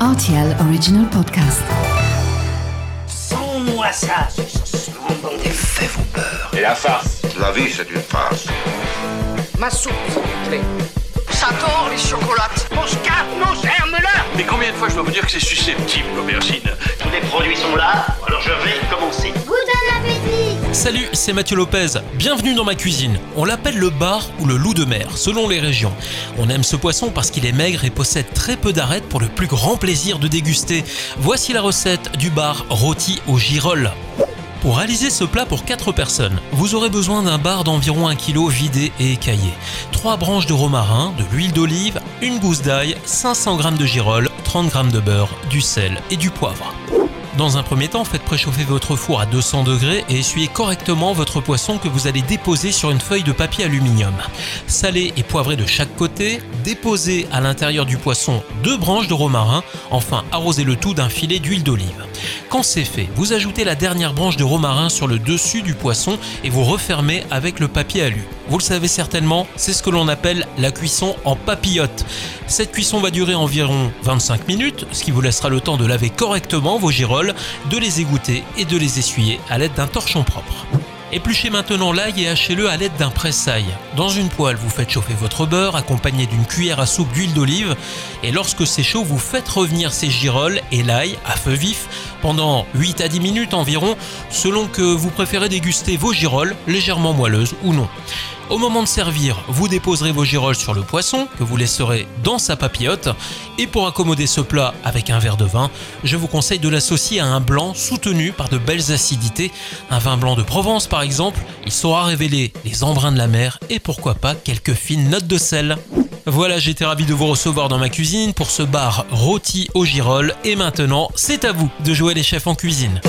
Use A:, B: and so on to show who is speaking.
A: RTL Original Podcast.
B: Sans-moi ça,
C: Des faits vos peurs.
D: Et la farce
E: La vie, c'est une farce.
F: Ma soupe, s'il vous plaît. J'adore les chocolates.
B: Mon scarpe, mon germe-là
C: Mais combien de fois je dois vous dire que c'est susceptible, l'aubergine?
B: Tous les produits sont là, alors je vais commencer.
G: Salut, c'est Mathieu Lopez. Bienvenue dans ma cuisine. On l'appelle le bar ou le loup de mer, selon les régions. On aime ce poisson parce qu'il est maigre et possède très peu d'arêtes pour le plus grand plaisir de déguster. Voici la recette du bar rôti au girolles. Pour réaliser ce plat pour 4 personnes, vous aurez besoin d'un bar d'environ 1 kg vidé et écaillé, 3 branches de romarin, de l'huile d'olive, une gousse d'ail, 500 g de girolles, 30 g de beurre, du sel et du poivre. Dans un premier temps, faites préchauffer votre four à 200 degrés et essuyez correctement votre poisson que vous allez déposer sur une feuille de papier aluminium. Salez et poivrez de chaque côté, déposez à l'intérieur du poisson deux branches de romarin, enfin arrosez le tout d'un filet d'huile d'olive. Quand c'est fait, vous ajoutez la dernière branche de romarin sur le dessus du poisson et vous refermez avec le papier alu. Vous le savez certainement, c'est ce que l'on appelle la cuisson en papillote. Cette cuisson va durer environ 25 minutes, ce qui vous laissera le temps de laver correctement vos girolles, de les égoutter et de les essuyer à l'aide d'un torchon propre. Épluchez maintenant l'ail et hachez-le à l'aide d'un pressail. Dans une poêle, vous faites chauffer votre beurre accompagné d'une cuillère à soupe d'huile d'olive et lorsque c'est chaud, vous faites revenir ces girolles et l'ail à feu vif pendant 8 à 10 minutes environ selon que vous préférez déguster vos girolles légèrement moelleuses ou non. Au moment de servir, vous déposerez vos girolles sur le poisson que vous laisserez dans sa papillote. Et pour accommoder ce plat avec un verre de vin, je vous conseille de l'associer à un blanc soutenu par de belles acidités. Un vin blanc de Provence par exemple, il saura révéler les embruns de la mer et pourquoi pas quelques fines notes de sel. Voilà, j'étais ravi de vous recevoir dans ma cuisine pour ce bar rôti aux girolles. Et maintenant, c'est à vous de jouer les chefs en cuisine.